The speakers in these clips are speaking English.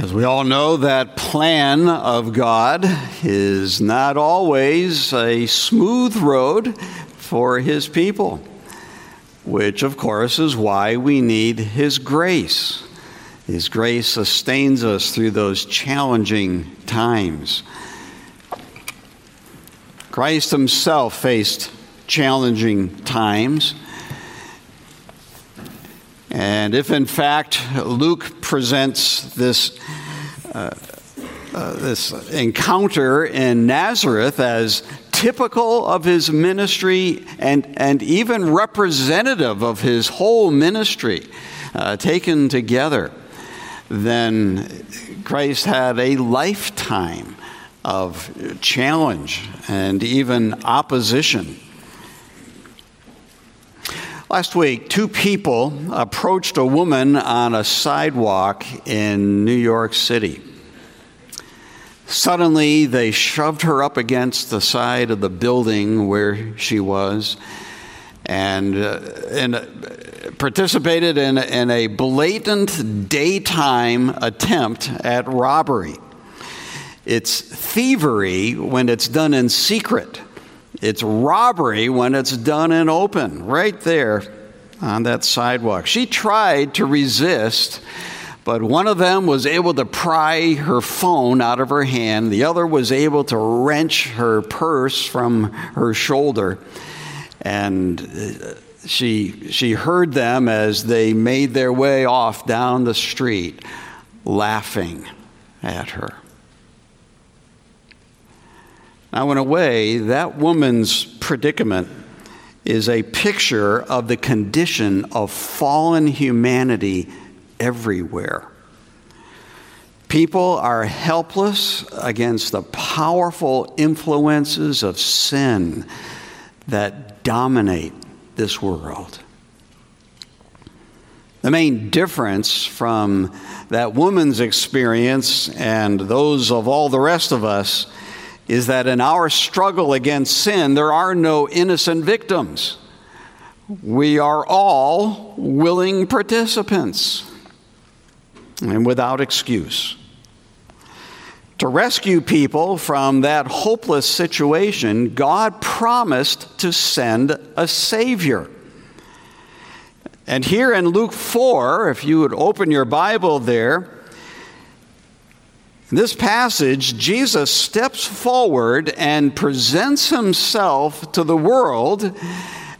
As we all know, that plan of God is not always a smooth road for His people, which, of course, is why we need His grace. His grace sustains us through those challenging times. Christ Himself faced challenging times. And if in fact Luke presents this, uh, uh, this encounter in Nazareth as typical of his ministry and, and even representative of his whole ministry uh, taken together, then Christ had a lifetime of challenge and even opposition. Last week, two people approached a woman on a sidewalk in New York City. Suddenly, they shoved her up against the side of the building where she was and, uh, and uh, participated in, in a blatant daytime attempt at robbery. It's thievery when it's done in secret. It's robbery when it's done in open, right there on that sidewalk. She tried to resist, but one of them was able to pry her phone out of her hand, the other was able to wrench her purse from her shoulder. And uh, she, she heard them as they made their way off down the street, laughing at her. Now, in a way, that woman's predicament is a picture of the condition of fallen humanity everywhere. People are helpless against the powerful influences of sin that dominate this world. The main difference from that woman's experience and those of all the rest of us is that in our struggle against sin, there are no innocent victims. We are all willing participants and without excuse. To rescue people from that hopeless situation, God promised to send a Savior. And here in Luke 4, if you would open your Bible there, in this passage, Jesus steps forward and presents himself to the world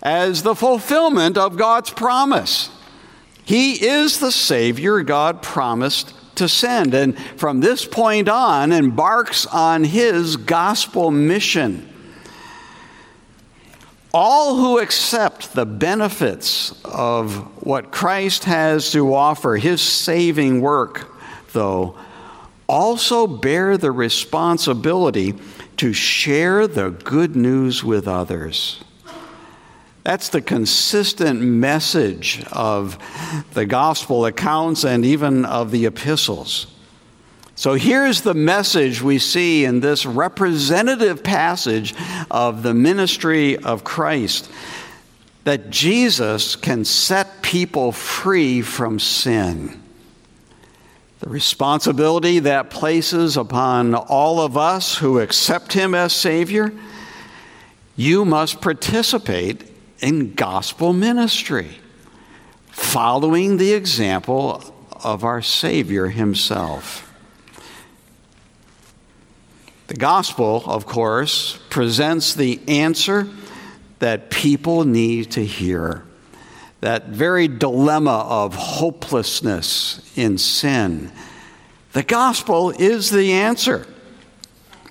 as the fulfillment of God's promise. He is the Savior God promised to send, and from this point on, embarks on his gospel mission. All who accept the benefits of what Christ has to offer, his saving work, though, also bear the responsibility to share the good news with others. That's the consistent message of the gospel accounts and even of the epistles. So here's the message we see in this representative passage of the ministry of Christ that Jesus can set people free from sin. The responsibility that places upon all of us who accept Him as Savior, you must participate in gospel ministry, following the example of our Savior Himself. The gospel, of course, presents the answer that people need to hear that very dilemma of hopelessness in sin. The gospel is the answer.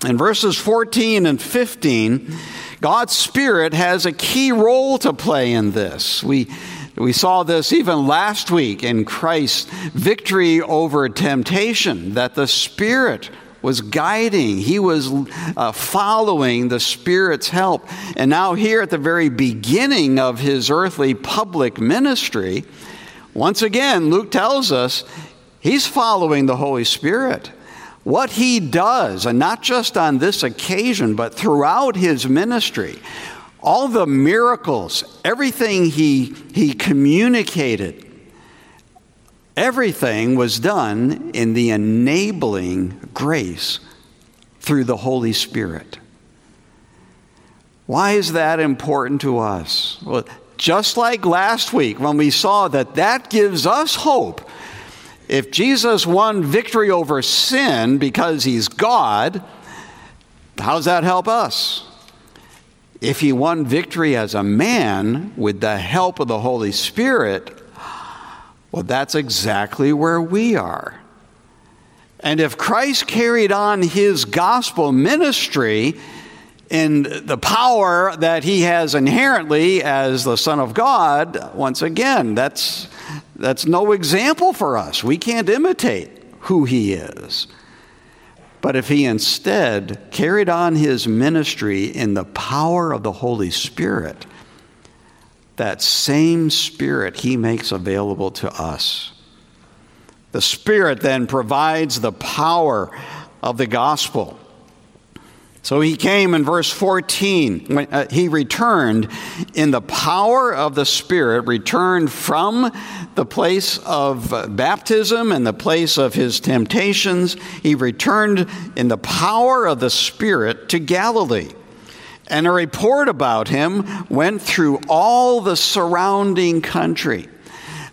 In verses 14 and 15, God's Spirit has a key role to play in this. We, we saw this even last week in Christ's victory over temptation, that the Spirit was guiding, he was uh, following the Spirit's help. And now, here at the very beginning of his earthly public ministry, once again, Luke tells us he's following the Holy Spirit. What he does, and not just on this occasion, but throughout his ministry, all the miracles, everything he, he communicated, Everything was done in the enabling grace through the Holy Spirit. Why is that important to us? Well, just like last week when we saw that that gives us hope. If Jesus won victory over sin because he's God, how does that help us? If he won victory as a man with the help of the Holy Spirit, well, that's exactly where we are. And if Christ carried on his gospel ministry in the power that he has inherently as the Son of God, once again, that's, that's no example for us. We can't imitate who he is. But if he instead carried on his ministry in the power of the Holy Spirit, that same Spirit he makes available to us. The Spirit then provides the power of the gospel. So he came in verse 14. When, uh, he returned in the power of the Spirit, returned from the place of baptism and the place of his temptations. He returned in the power of the Spirit to Galilee and a report about him went through all the surrounding country.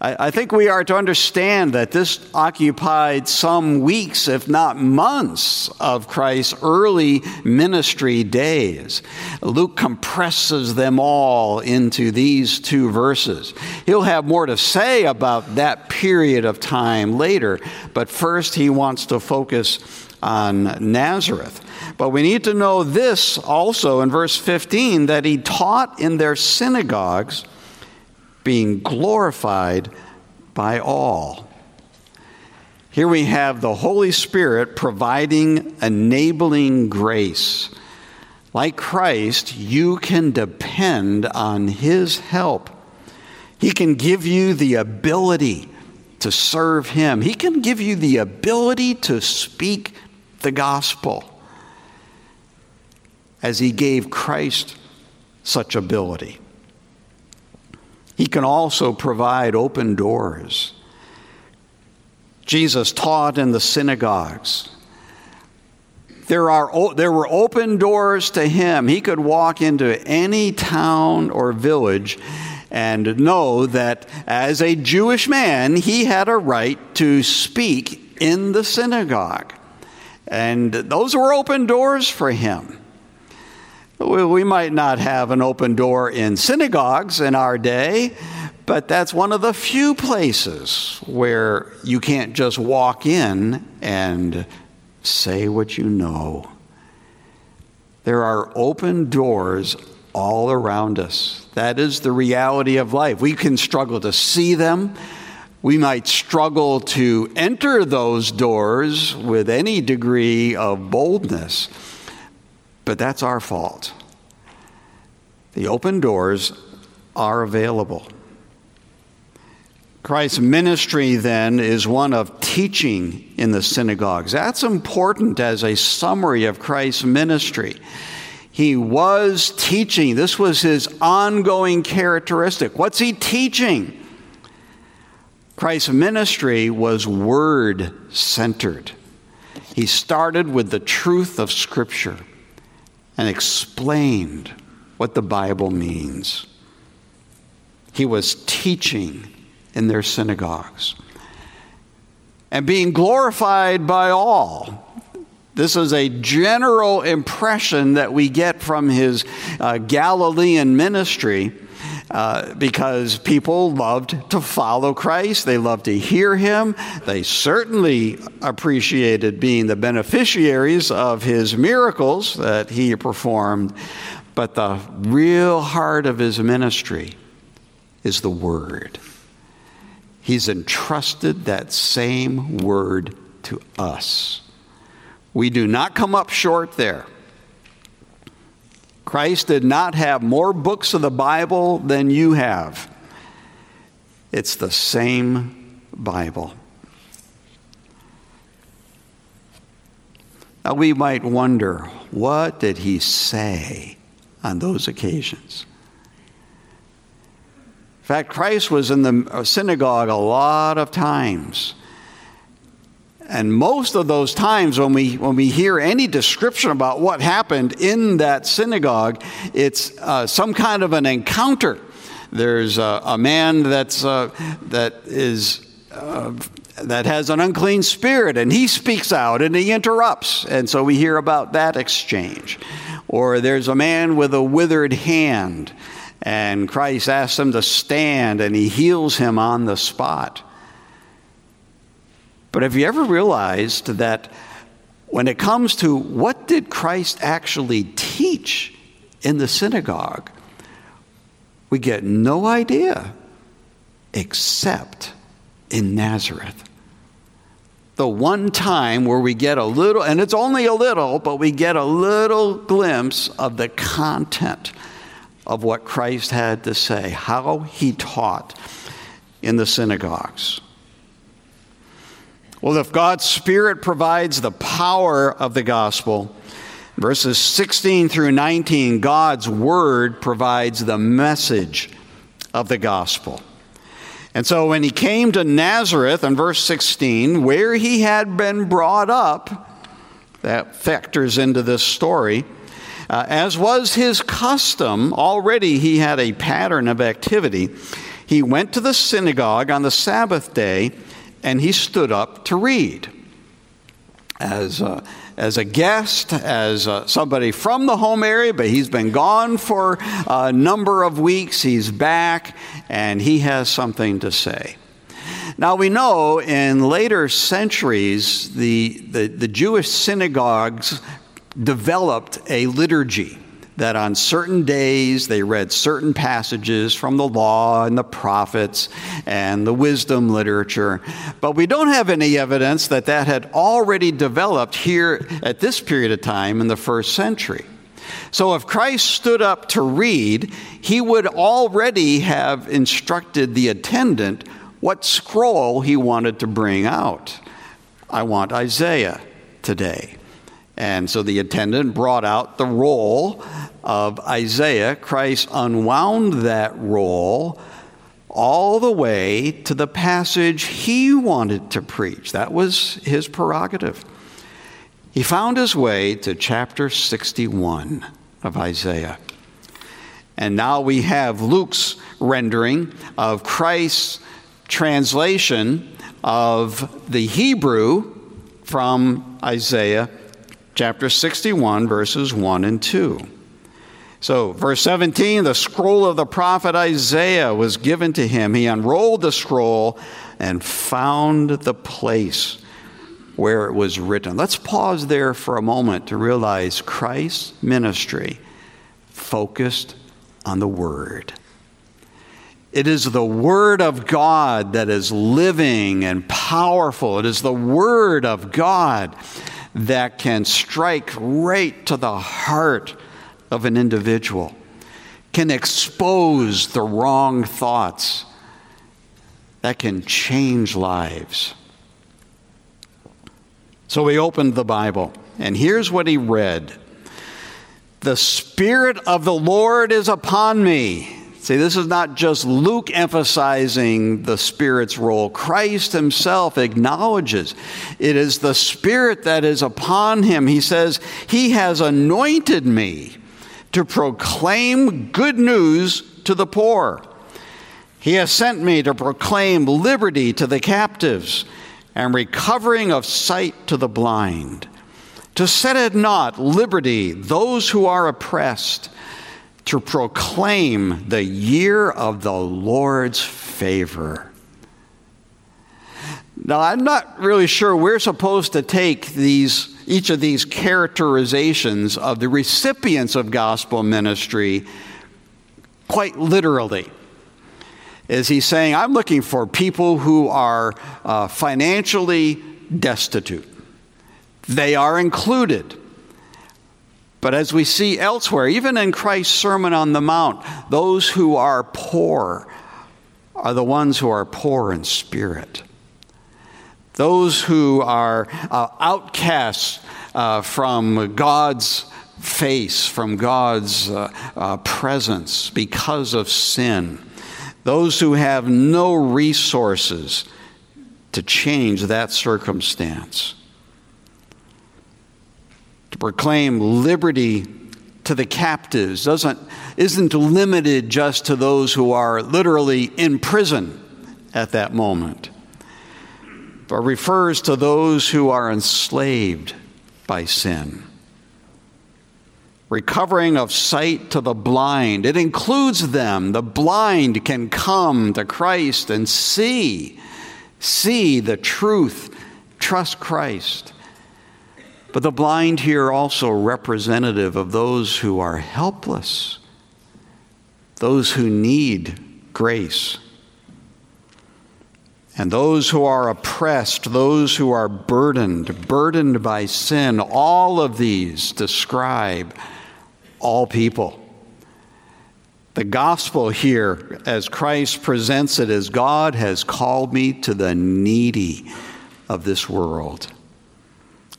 I, think we are to understand that this occupied some weeks, if not months, of Christ's early ministry days. Luke compresses them all into these two verses. He'll have more to say about that period of time later, but first he wants to focus on Nazareth. But we need to know this also in verse 15 that he taught in their synagogues, being glorified by all. Here we have the Holy Spirit providing enabling grace. Like Christ, you can depend on His help. He can give you the ability to serve Him, He can give you the ability to speak the gospel as he gave Christ such ability. He can also provide open doors. Jesus taught in the synagogues. There, are, there were open doors to him. He could walk into any town or village and know that as a Jewish man, he had a right to speak in the synagogue. And those were open doors for him. We might not have an open door in synagogues in our day, but that's one of the few places where you can't just walk in and say what you know. There are open doors all around us. That is the reality of life. We can struggle to see them. We might struggle to enter those doors with any degree of boldness. But that's our fault. The open doors are available. Christ's ministry then is one of teaching in the synagogues. That's important as a summary of Christ's ministry. He was teaching. This was his ongoing characteristic. What's he teaching? Christ's ministry was word centered. He started with the truth of Scripture and explained what the Bible means. He was teaching in their synagogues and being glorified by all. This is a general impression that we get from his uh, Galilean ministry uh, because people loved to follow Christ. They loved to hear him. They certainly appreciated being the beneficiaries of his miracles that he performed. But the real heart of his ministry is the Word. He's entrusted that same Word to us. We do not come up short there. Christ did not have more books of the Bible than you have. It's the same Bible. Now we might wonder what did he say on those occasions? In fact, Christ was in the synagogue a lot of times. And most of those times when we, when we hear any description about what happened in that synagogue, it's uh, some kind of an encounter. There's a, a man that's, uh, that, is, uh, that has an unclean spirit, and he speaks out and he interrupts. And so we hear about that exchange. Or there's a man with a withered hand, and Christ asks him to stand, and he heals him on the spot. But have you ever realized that when it comes to what did Christ actually teach in the synagogue, we get no idea except in Nazareth. The one time where we get a little, and it's only a little, but we get a little glimpse of the content of what Christ had to say, how he taught in the synagogues. Well, if God's Spirit provides the power of the gospel, verses 16 through 19, God's Word provides the message of the gospel. And so when he came to Nazareth in verse 16, where he had been brought up, that factors into this story. Uh, as was his custom, already he had a pattern of activity. He went to the synagogue on the Sabbath day and he stood up to read. As a, as a guest, as a, somebody from the home area, but he's been gone for a number of weeks. He's back, and he has something to say. Now, we know in later centuries, the, the, the Jewish synagogues developed a liturgy that on certain days they read certain passages from the law and the prophets and the wisdom literature. But we don't have any evidence that that had already developed here at this period of time in the first century. So if Christ stood up to read, he would already have instructed the attendant what scroll he wanted to bring out. I want Isaiah today. And so the attendant brought out the roll of Isaiah. Christ unwound that roll all the way to the passage he wanted to preach. That was his prerogative. He found his way to chapter 61 of Isaiah. And now we have Luke's rendering of Christ's translation of the Hebrew from Isaiah chapter 61, verses 1 and 2. So, verse 17 the scroll of the prophet Isaiah was given to him. He unrolled the scroll and found the place where it was written. Let's pause there for a moment to realize Christ's ministry focused on the Word. It is the Word of God that is living and powerful. It is the Word of God that can strike right to the heart of an individual, can expose the wrong thoughts, that can change lives. So we opened the Bible, and here's what he read The Spirit of the Lord is upon me See, this is not just Luke emphasizing the Spirit's role. Christ himself acknowledges it is the Spirit that is upon him. He says, He has anointed me to proclaim good news to the poor. He has sent me to proclaim liberty to the captives and recovering of sight to the blind, to set at naught liberty those who are oppressed to proclaim the year of the Lord's favor. Now, I'm not really sure we're supposed to take these, each of these characterizations of the recipients of gospel ministry quite literally. Is he saying, I'm looking for people who are uh, financially destitute? They are included. But as we see elsewhere, even in Christ's Sermon on the Mount, those who are poor are the ones who are poor in spirit. Those who are uh, outcasts uh, from God's face, from God's uh, uh presence because of sin. those who have no resources to change that circumstance. To proclaim liberty to the captives doesn't, isn't limited just to those who are literally in prison at that moment, but refers to those who are enslaved by sin. Recovering of sight to the blind, it includes them. The blind can come to Christ and see, see the truth, trust Christ. But the blind here are also representative of those who are helpless, those who need grace. And those who are oppressed, those who are burdened, burdened by sin, all of these describe all people. The gospel here, as Christ presents it, as God has called me to the needy of this world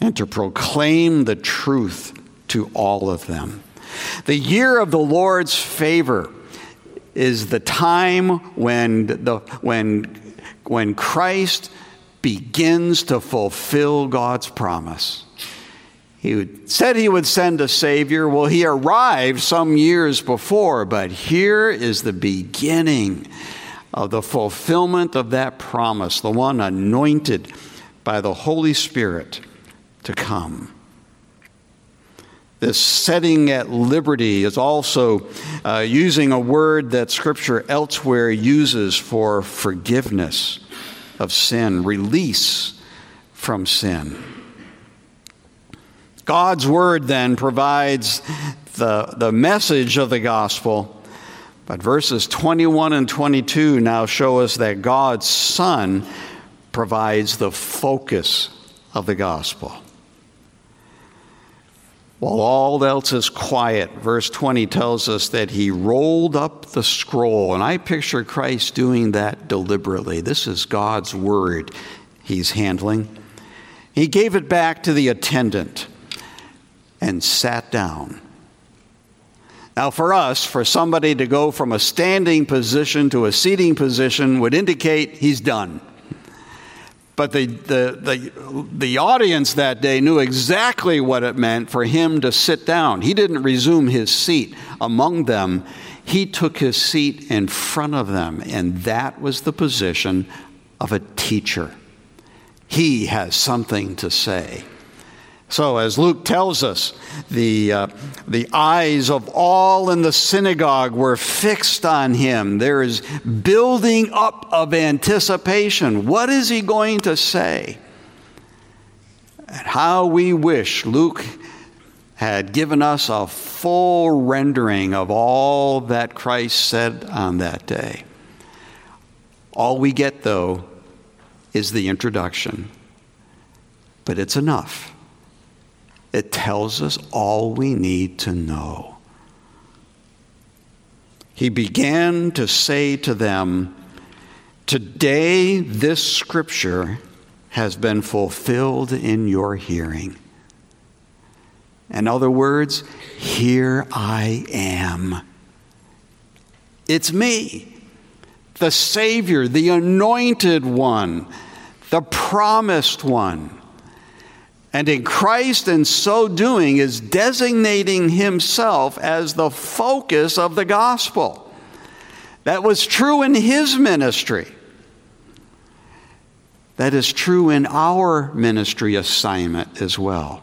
and to proclaim the truth to all of them. The year of the Lord's favor is the time when, the, when, when Christ begins to fulfill God's promise. He said he would send a Savior. Well, he arrived some years before, but here is the beginning of the fulfillment of that promise, the one anointed by the Holy Spirit to come. This setting at liberty is also uh, using a word that Scripture elsewhere uses for forgiveness of sin, release from sin. God's word then provides the, the message of the gospel, but verses 21 and 22 now show us that God's Son provides the focus of the gospel. While all else is quiet, verse 20 tells us that he rolled up the scroll. And I picture Christ doing that deliberately. This is God's word he's handling. He gave it back to the attendant and sat down. Now, for us, for somebody to go from a standing position to a seating position would indicate he's done. But the, the, the, the audience that day knew exactly what it meant for him to sit down. He didn't resume his seat among them, he took his seat in front of them, and that was the position of a teacher. He has something to say. So, as Luke tells us, the, uh, the eyes of all in the synagogue were fixed on him. There is building up of anticipation. What is he going to say? And how we wish Luke had given us a full rendering of all that Christ said on that day. All we get, though, is the introduction. But it's enough. It tells us all we need to know. He began to say to them, Today this scripture has been fulfilled in your hearing. In other words, here I am. It's me, the Savior, the anointed one, the promised one. And in Christ, in so doing, is designating himself as the focus of the gospel. That was true in his ministry. That is true in our ministry assignment as well.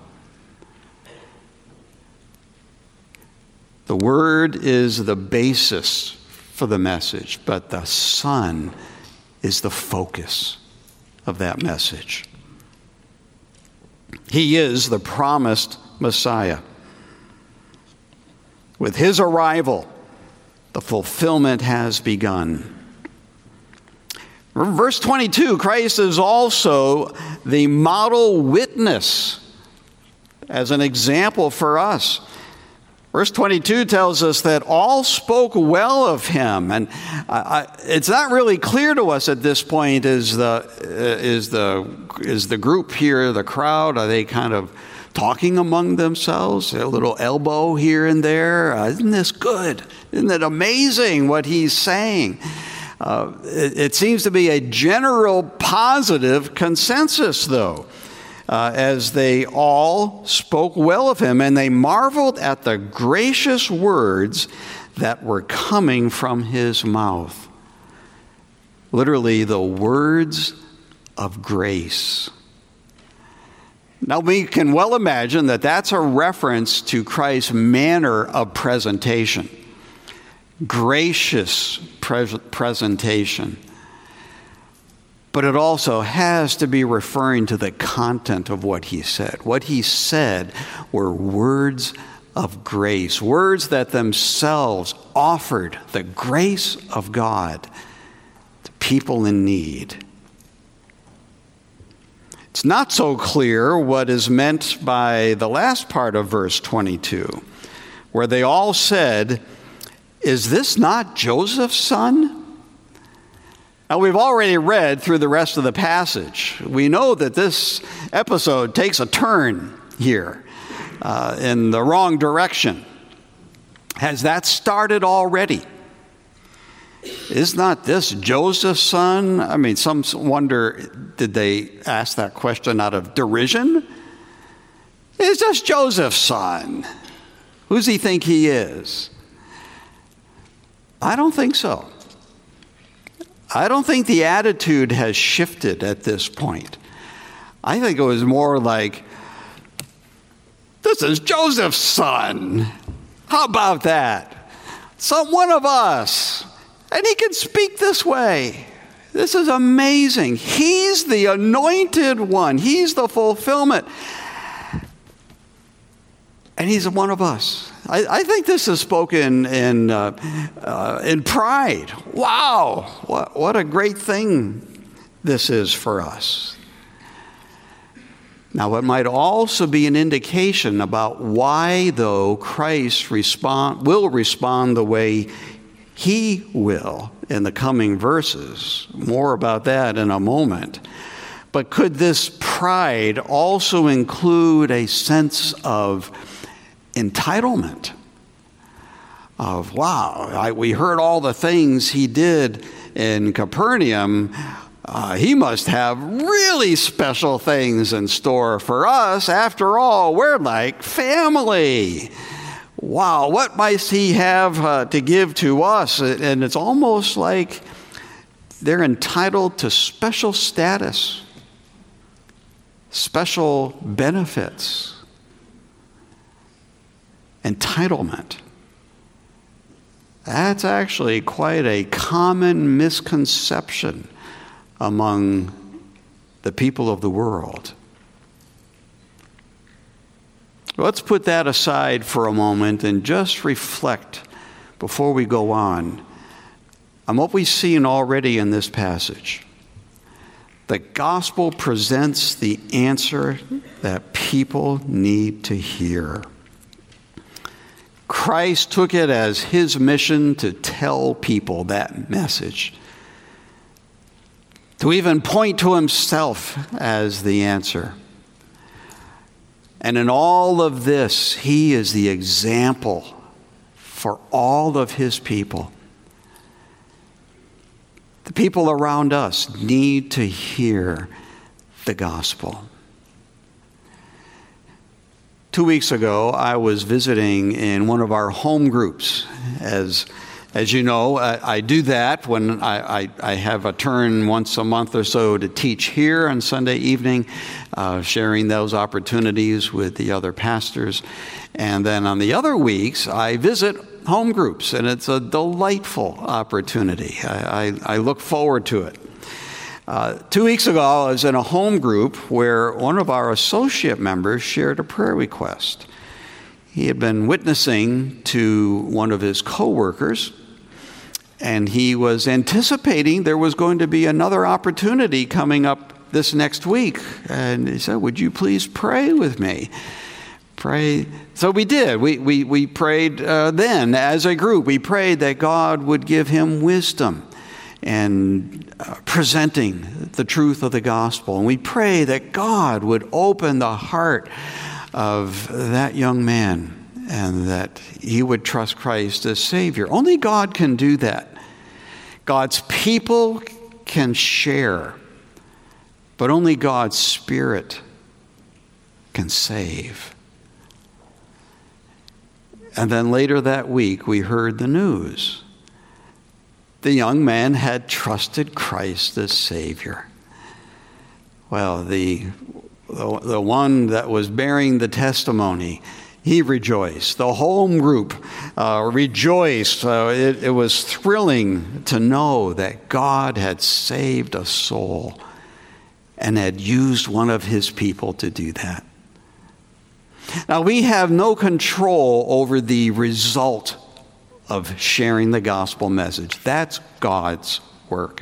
The Word is the basis for the message, but the Son is the focus of that message. He is the promised Messiah. With his arrival, the fulfillment has begun. Verse 22 Christ is also the model witness as an example for us. Verse 22 tells us that all spoke well of him. And it's not really clear to us at this point is the, uh, is, the, is the group here, the crowd, are they kind of talking among themselves? A little elbow here and there? Uh, isn't this good? Isn't it amazing what he's saying? Uh, it, it, seems to be a general positive consensus, though, uh, as they all spoke well of him and they marveled at the gracious words that were coming from his mouth. Literally, the words of grace. Now, we can well imagine that that's a reference to Christ's manner of presentation, gracious pre- presentation. But it also has to be referring to the content of what he said. What he said were words of grace, words that themselves offered the grace of God to people in need. It's not so clear what is meant by the last part of verse 22, where they all said, Is this not Joseph's son? Now, we've already read through the rest of the passage. We know that this episode takes a turn here uh, in the wrong direction. Has that started already? Is not this Joseph's son? I mean, some wonder did they ask that question out of derision? Is this Joseph's son? Who's he think he is? I don't think so. I don't think the attitude has shifted at this point. I think it was more like, this is Joseph's son. How about that? Some one of us. And he can speak this way. This is amazing. He's the anointed one, he's the fulfillment. And he's one of us. I, I think this is spoken in, uh, uh, in pride. Wow, what, what a great thing this is for us. Now, it might also be an indication about why, though, Christ respond, will respond the way he will in the coming verses. More about that in a moment. But could this pride also include a sense of entitlement? Of, wow, I, we heard all the things he did in Capernaum uh, he must have really special things in store for us. After all, we're like family. Wow, what might he have uh, to give to us? And it's almost like they're entitled to special status, special benefits, entitlement. That's actually quite a common misconception among the people of the world. Let's put that aside for a moment and just reflect before we go on on what we've seen already in this passage. The gospel presents the answer that people need to hear. Christ took it as his mission to tell people that message to even point to himself as the answer. And in all of this, he is the example for all of his people. The people around us need to hear the gospel. Two weeks ago, I was visiting in one of our home groups as as you know, I, I do that when I, I, I, have a turn once a month or so to teach here on Sunday evening, uh, sharing those opportunities with the other pastors. And then on the other weeks, I visit home groups, and it's a delightful opportunity. I, I look forward to it. Uh, two weeks ago, I was in a home group where one of our associate members shared a prayer request. He had been witnessing to one of his coworkers and he was anticipating there was going to be another opportunity coming up this next week. And he said, Would you please pray with me? Pray. So we did. We, we, we prayed uh, then as a group. We prayed that God would give him wisdom and uh, presenting the truth of the gospel. And we pray that God would open the heart of that young man and that he would trust Christ as Savior. Only God can do that. God's people can share, but only God's Spirit can save. And then later that week, we heard the news. The young man had trusted Christ as Savior. Well, the, the, the one that was bearing the testimony, he rejoiced. The home group uh, rejoiced. Uh, it, it was thrilling to know that God had saved a soul and had used one of his people to do that. Now, we have no control over the result of sharing the gospel message. That's God's work.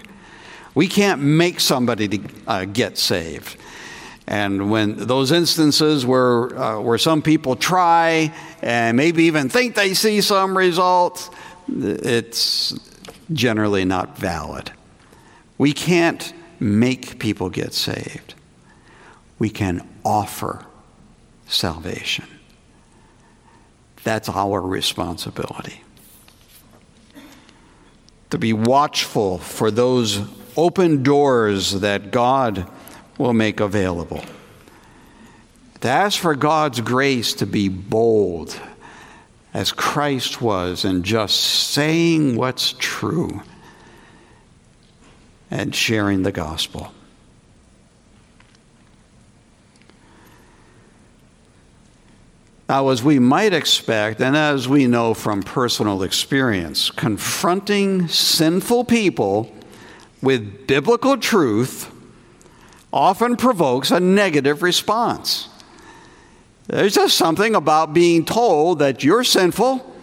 We can't make somebody to, uh, get saved. And when those instances where, uh, where some people try and maybe even think they see some results, it's generally not valid. We can't make people get saved. We can offer salvation. That's our responsibility. To be watchful for those open doors that God will make available. To ask for God's grace to be bold as Christ was in just saying what's true and sharing the gospel. Now, as we might expect, and as we know from personal experience, confronting sinful people with biblical truth often provokes a negative response. There's just something about being told that you're sinful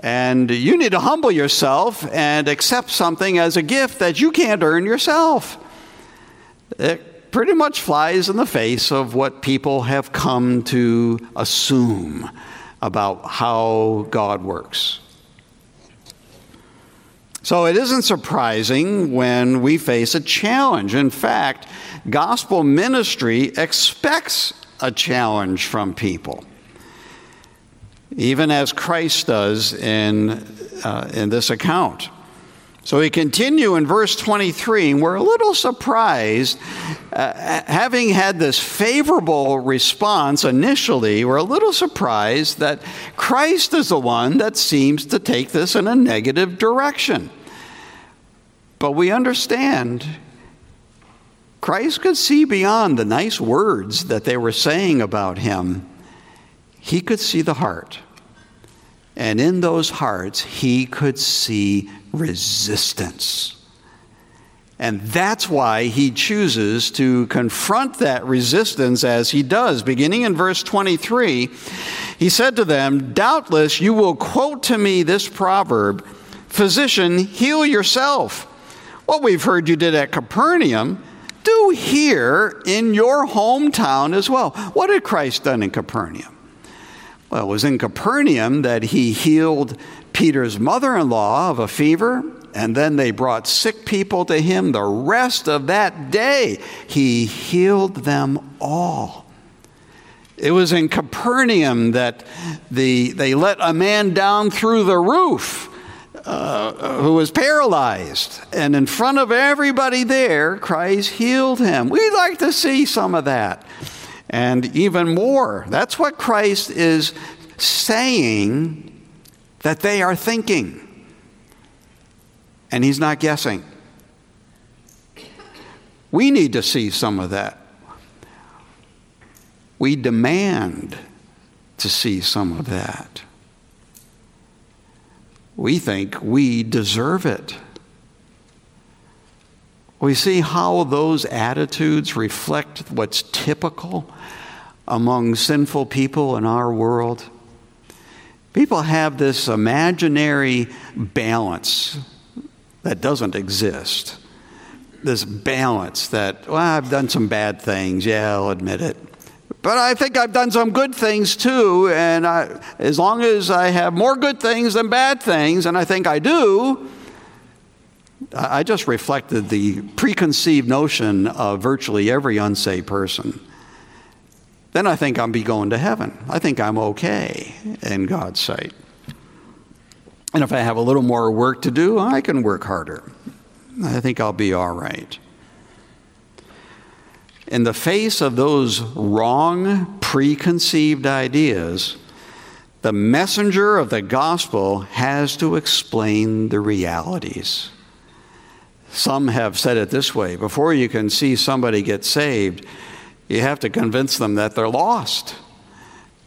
and you need to humble yourself and accept something as a gift that you can't earn yourself. It pretty much flies in the face of what people have come to assume about how God works. So it isn't surprising when we face a challenge. In fact, gospel ministry expects a challenge from people, even as Christ does in, uh, in this account. So we continue in verse 23, and we're a little surprised, uh, having had this favorable response initially, we're a little surprised that Christ is the one that seems to take this in a negative direction. But we understand Christ could see beyond the nice words that they were saying about him, he could see the heart. And in those hearts, he could see resistance. And that's why he chooses to confront that resistance as he does. Beginning in verse 23, he said to them, Doubtless you will quote to me this proverb Physician, heal yourself. What we've heard you did at Capernaum, do here in your hometown as well. What had Christ done in Capernaum? Well, it was in Capernaum that he healed Peter's mother in law of a fever, and then they brought sick people to him. The rest of that day, he healed them all. It was in Capernaum that the, they let a man down through the roof uh, who was paralyzed. And in front of everybody there, Christ healed him. We'd like to see some of that. And even more. That's what Christ is saying that they are thinking. And he's not guessing. We need to see some of that. We demand to see some of that. We think we deserve it. We see how those attitudes reflect what's typical among sinful people in our world. People have this imaginary balance that doesn't exist. This balance that, well, I've done some bad things. Yeah, I'll admit it. But I think I've done some good things too. And I, as long as I have more good things than bad things, and I think I do, I just reflected the preconceived notion of virtually every unsaved person then I think I'll be going to heaven. I think I'm okay in God's sight. And if I have a little more work to do, I can work harder. I think I'll be all right. In the face of those wrong, preconceived ideas, the messenger of the gospel has to explain the realities. Some have said it this way before you can see somebody get saved, you have to convince them that they're lost.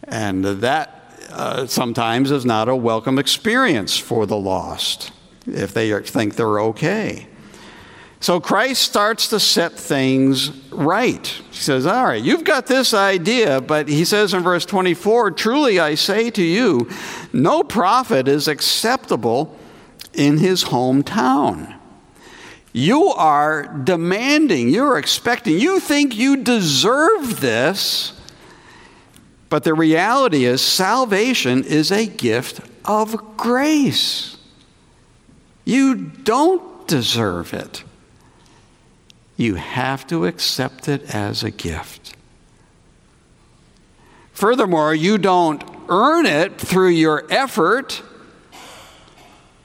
And that uh, sometimes is not a welcome experience for the lost if they think they're okay. So Christ starts to set things right. He says, All right, you've got this idea, but he says in verse 24, Truly I say to you, no prophet is acceptable in his hometown. You are demanding, you're expecting, you think you deserve this, but the reality is salvation is a gift of grace. You don't deserve it. You have to accept it as a gift. Furthermore, you don't earn it through your effort.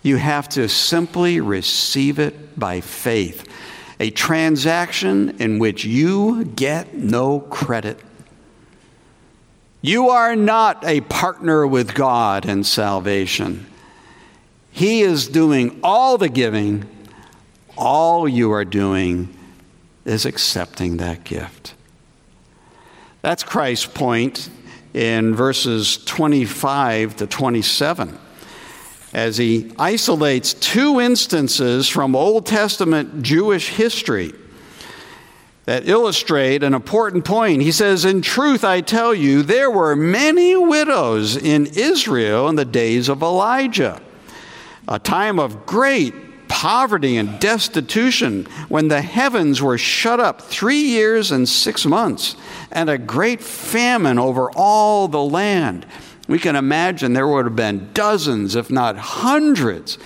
You have to simply receive it by faith, a transaction in which you get no credit. You are not a partner with God in salvation. He is doing all the giving. All you are doing is accepting that gift. That's Christ's point in verses 25 to 27 as he isolates two instances from Old Testament Jewish history that illustrate an important point. He says, In truth, I tell you, there were many widows in Israel in the days of Elijah, a time of great poverty and destitution, when the heavens were shut up three years and six months, and a great famine over all the land. We can imagine there would have been dozens, if not hundreds,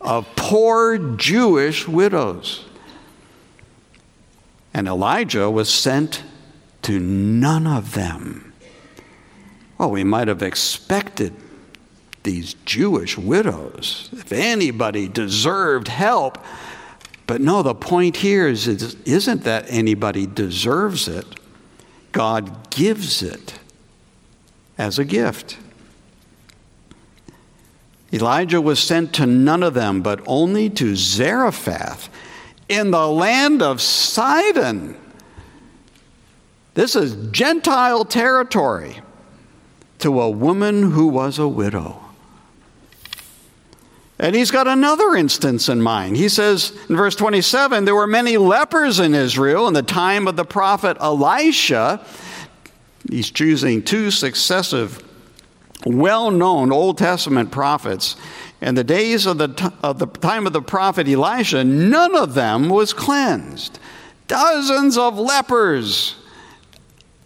of poor Jewish widows. And Elijah was sent to none of them. Well, we might have expected these Jewish widows, if anybody deserved help. But no, the point here is it isn't that anybody deserves it, God gives it as a gift. Elijah was sent to none of them, but only to Zarephath in the land of Sidon. This is Gentile territory to a woman who was a widow. And he's got another instance in mind. He says in verse 27 there were many lepers in Israel in the time of the prophet Elisha. He's choosing two successive, well known Old Testament prophets. In the days of the, t- of the time of the prophet Elisha, none of them was cleansed. Dozens of lepers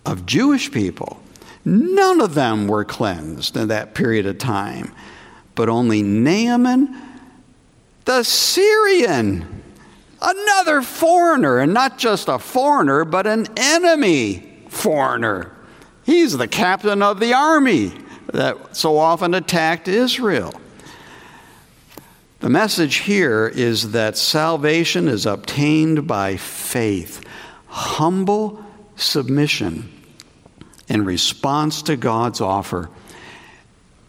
of Jewish people, none of them were cleansed in that period of time but only Naaman the Syrian, another foreigner, and not just a foreigner, but an enemy foreigner. He's the captain of the army that so often attacked Israel. The message here is that salvation is obtained by faith, humble submission in response to God's offer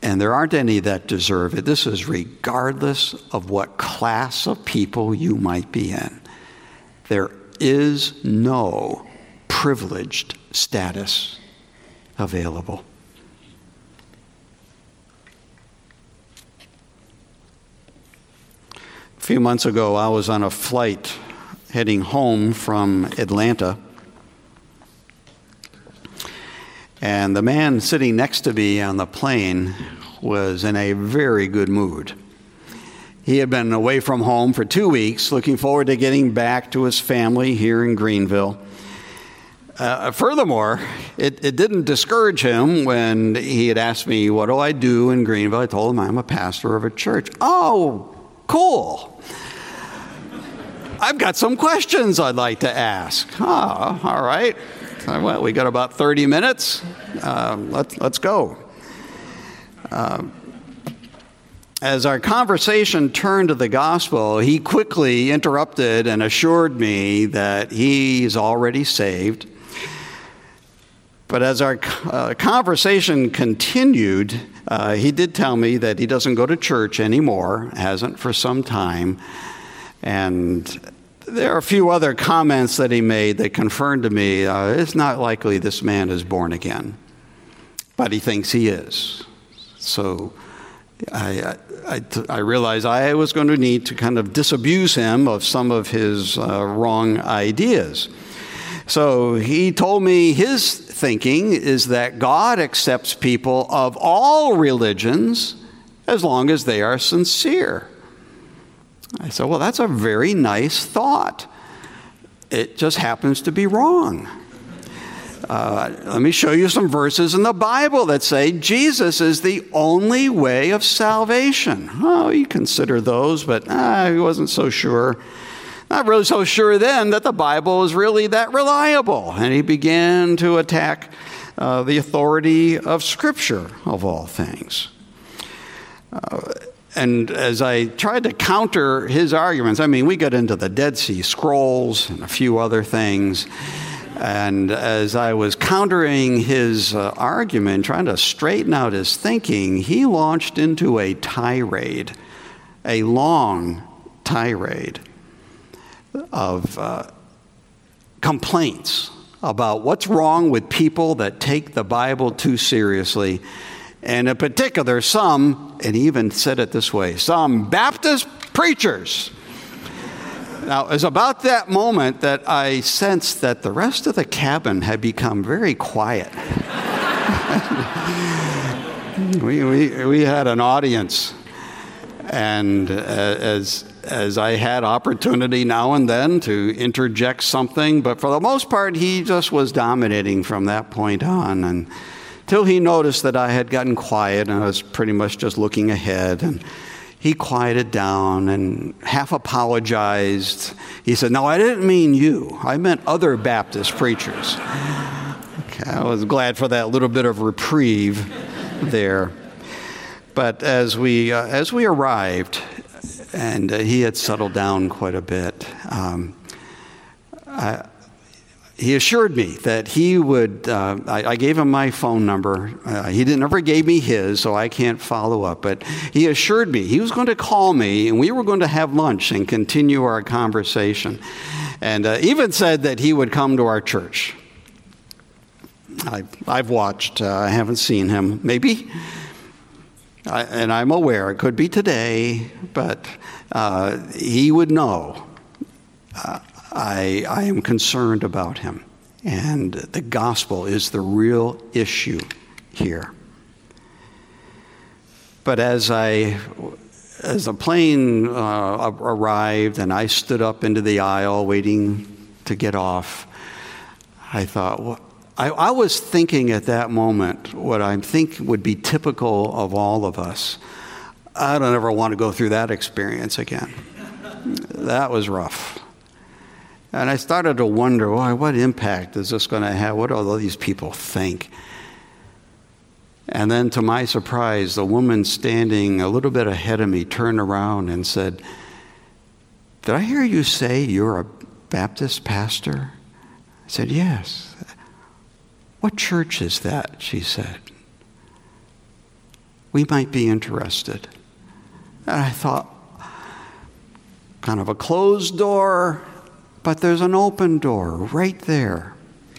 and there aren't any that deserve it. This is regardless of what class of people you might be in. There is no privileged status available. A few months ago, I was on a flight heading home from Atlanta And the man sitting next to me on the plane was in a very good mood. He had been away from home for two weeks, looking forward to getting back to his family here in Greenville. Uh, furthermore, it, it, didn't discourage him when he had asked me, What do I do in Greenville? I told him I'm a pastor of a church. Oh, cool. I've got some questions I'd like to ask. Oh, all right. Well, we got about 30 minutes. Uh, let, let's go. Uh, as our conversation turned to the gospel, he quickly interrupted and assured me that he's already saved. But as our uh, conversation continued, uh, he did tell me that he doesn't go to church anymore, hasn't for some time. And there are a few other comments that he made that confirmed to me uh, it's not likely this man is born again, but he thinks he is. So I, I, I realized I was going to need to kind of disabuse him of some of his uh, wrong ideas. So he told me his thinking is that God accepts people of all religions as long as they are sincere. I said, Well, that's a very nice thought. It just happens to be wrong. Uh, let me show you some verses in the Bible that say Jesus is the only way of salvation. Oh, you consider those, but ah, he wasn't so sure. Not really so sure then that the Bible is really that reliable. And he began to attack uh, the authority of Scripture, of all things. Uh, and as I tried to counter his arguments, I mean, we got into the Dead Sea Scrolls and a few other things. And as I was countering his uh, argument, trying to straighten out his thinking, he launched into a tirade, a long tirade of uh, complaints about what's wrong with people that take the Bible too seriously. And in particular, some, and he even said it this way some Baptist preachers now, it was about that moment that I sensed that the rest of the cabin had become very quiet. we, we, we had an audience, and uh, as, as I had opportunity now and then to interject something, but for the most part, he just was dominating from that point on. And till he noticed that I had gotten quiet and I was pretty much just looking ahead. And he quieted down and half apologized. He said, No, I didn't mean you. I meant other Baptist preachers. Okay, I was glad for that little bit of reprieve there. But as we, uh, as we arrived, and uh, he had settled down quite a bit, um, I, he assured me that he would. Uh, I, I, gave him my phone number. Uh, he didn't, never gave me his, so I can't follow up. But he assured me he was going to call me, and we were going to have lunch and continue our conversation. And uh, even said that he would come to our church. I, have watched. Uh, I haven't seen him. Maybe. I, and I'm aware it could be today, but uh, he would know. Uh, I, I am concerned about him. And the gospel is the real issue here. But as I as the plane uh, arrived and I stood up into the aisle waiting to get off, I thought, well, I, I, was thinking at that moment what I think would be typical of all of us. I don't ever want to go through that experience again. That was rough. And I started to wonder, well, what impact is this going to have? What do all these people think? And then, to my surprise, the woman standing a little bit ahead of me turned around and said, Did I hear you say you're a Baptist pastor? I said, Yes. What church is that? She said. We might be interested. And I thought, kind of a closed door, but there's an open door right there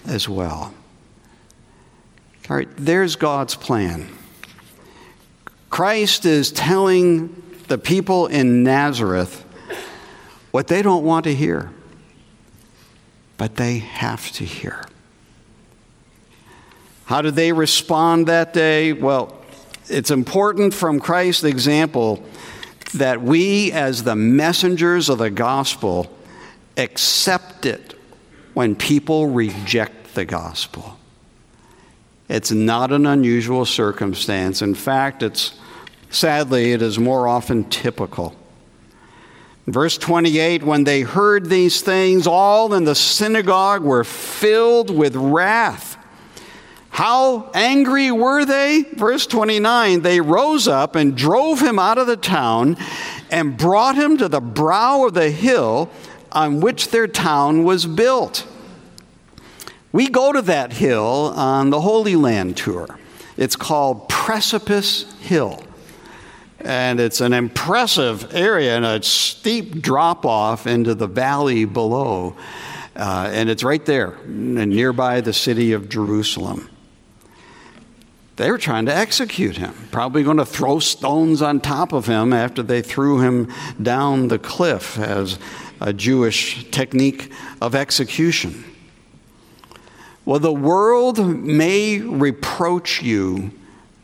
as well. All right, there's God's plan. Christ is telling the people in Nazareth what they don't want to hear, but they have to hear. How did they respond that day? Well, it's important from Christ's example that we, as the messengers of the gospel, accept it when people reject the gospel. It's not an unusual circumstance. In fact, it's sadly, it is more often typical. Verse 28 When they heard these things, all in the synagogue were filled with wrath. How angry were they? Verse 29 They rose up and drove him out of the town and brought him to the brow of the hill on which their town was built. We go to that hill on the Holy Land tour. It's called Precipice Hill. And it's an impressive area and a steep drop off into the valley below. Uh, and it's right there, nearby the city of Jerusalem. They were trying to execute him, probably going to throw stones on top of him after they threw him down the cliff as a Jewish technique of execution. Well, the world may reproach you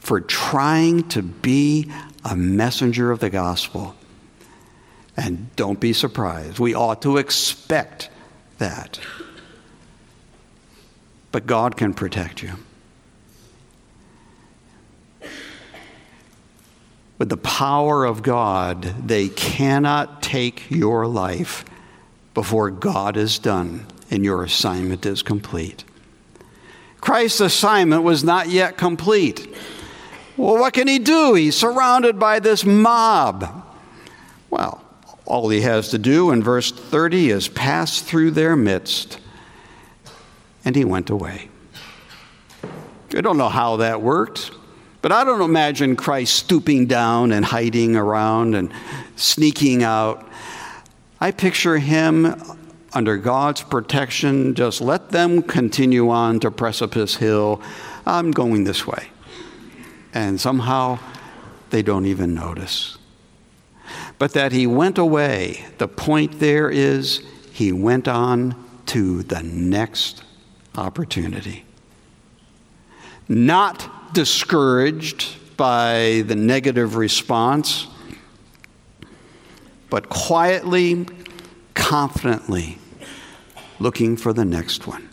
for trying to be a messenger of the gospel. And don't be surprised. We ought to expect that. But God can protect you. With the power of God, they cannot take your life before God is done and your assignment is complete. Christ's assignment was not yet complete. Well, what can he do? He's surrounded by this mob. Well, all he has to do in verse 30 is pass through their midst, and he went away. I don't know how that worked, but I don't imagine Christ stooping down and hiding around and sneaking out. I picture him under God's protection, just let them continue on to Precipice Hill. I'm going this way. And somehow they don't even notice. But that he went away, the point there is he went on to the next opportunity. Not discouraged by the negative response, but quietly, confidently looking for the next one.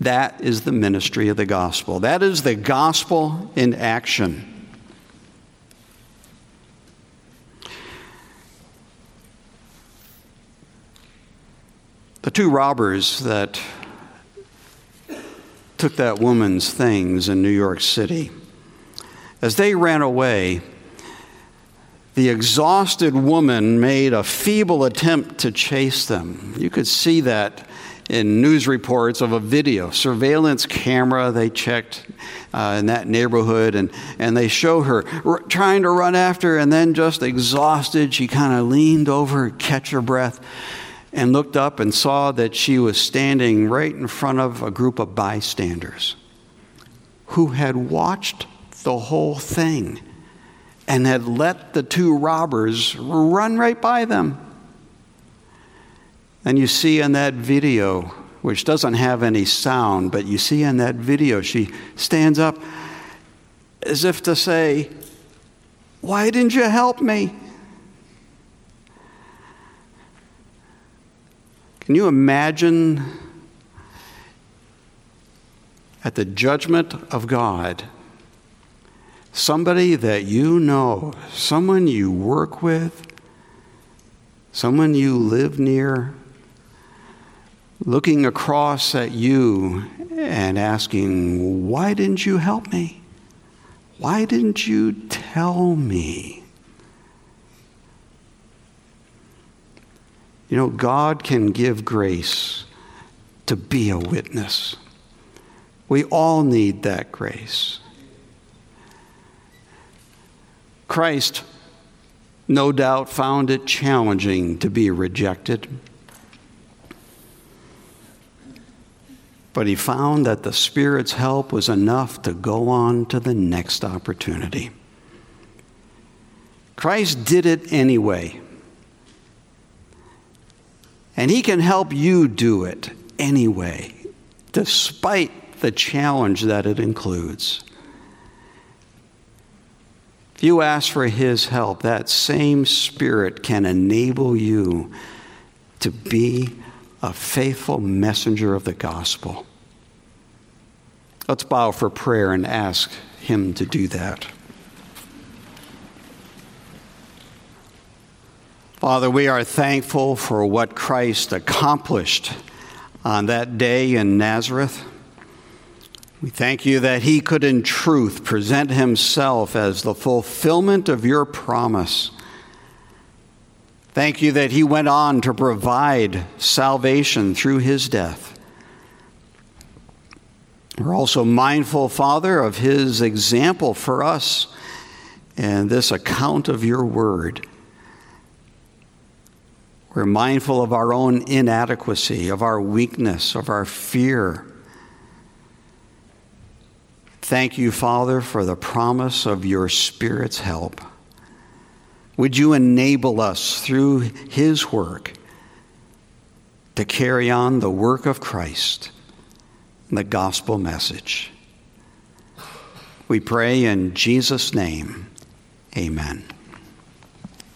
That is the ministry of the gospel. That is the gospel in action. The two robbers that took that woman's things in New York City, as they ran away, the exhausted woman made a feeble attempt to chase them. You could see that in news reports of a video, surveillance camera they checked uh, in that neighborhood, and, and they show her r- trying to run after, and then just exhausted, she kind of leaned over, catch her breath, and looked up and saw that she was standing right in front of a group of bystanders who had watched the whole thing and had let the two robbers run right by them. And you see in that video, which doesn't have any sound, but you see in that video, she stands up as if to say, Why didn't you help me? Can you imagine at the judgment of God? somebody that you know, someone you work with, someone you live near, looking across at you and asking, Why didn't you help me? Why didn't you tell me? You know, God can give grace to be a witness. We all need that grace. Christ, no doubt, found it challenging to be rejected. But he found that the Spirit's help was enough to go on to the next opportunity. Christ did it anyway. And he can help you do it anyway, despite the challenge that it includes If you ask for His help, that same Spirit can enable you to be a faithful messenger of the gospel. Let's bow for prayer and ask Him to do that. Father, we are thankful for what Christ accomplished on that day in Nazareth. We thank you that he could, in truth, present himself as the fulfillment of your promise. Thank you that he went on to provide salvation through his death. We're also mindful, Father, of his example for us and this account of your word. We're mindful of our own inadequacy, of our weakness, of our fear. Thank you, Father, for the promise of your Spirit's help. Would you enable us through his work to carry on the work of Christ, and the gospel message? We pray in Jesus' name. Amen.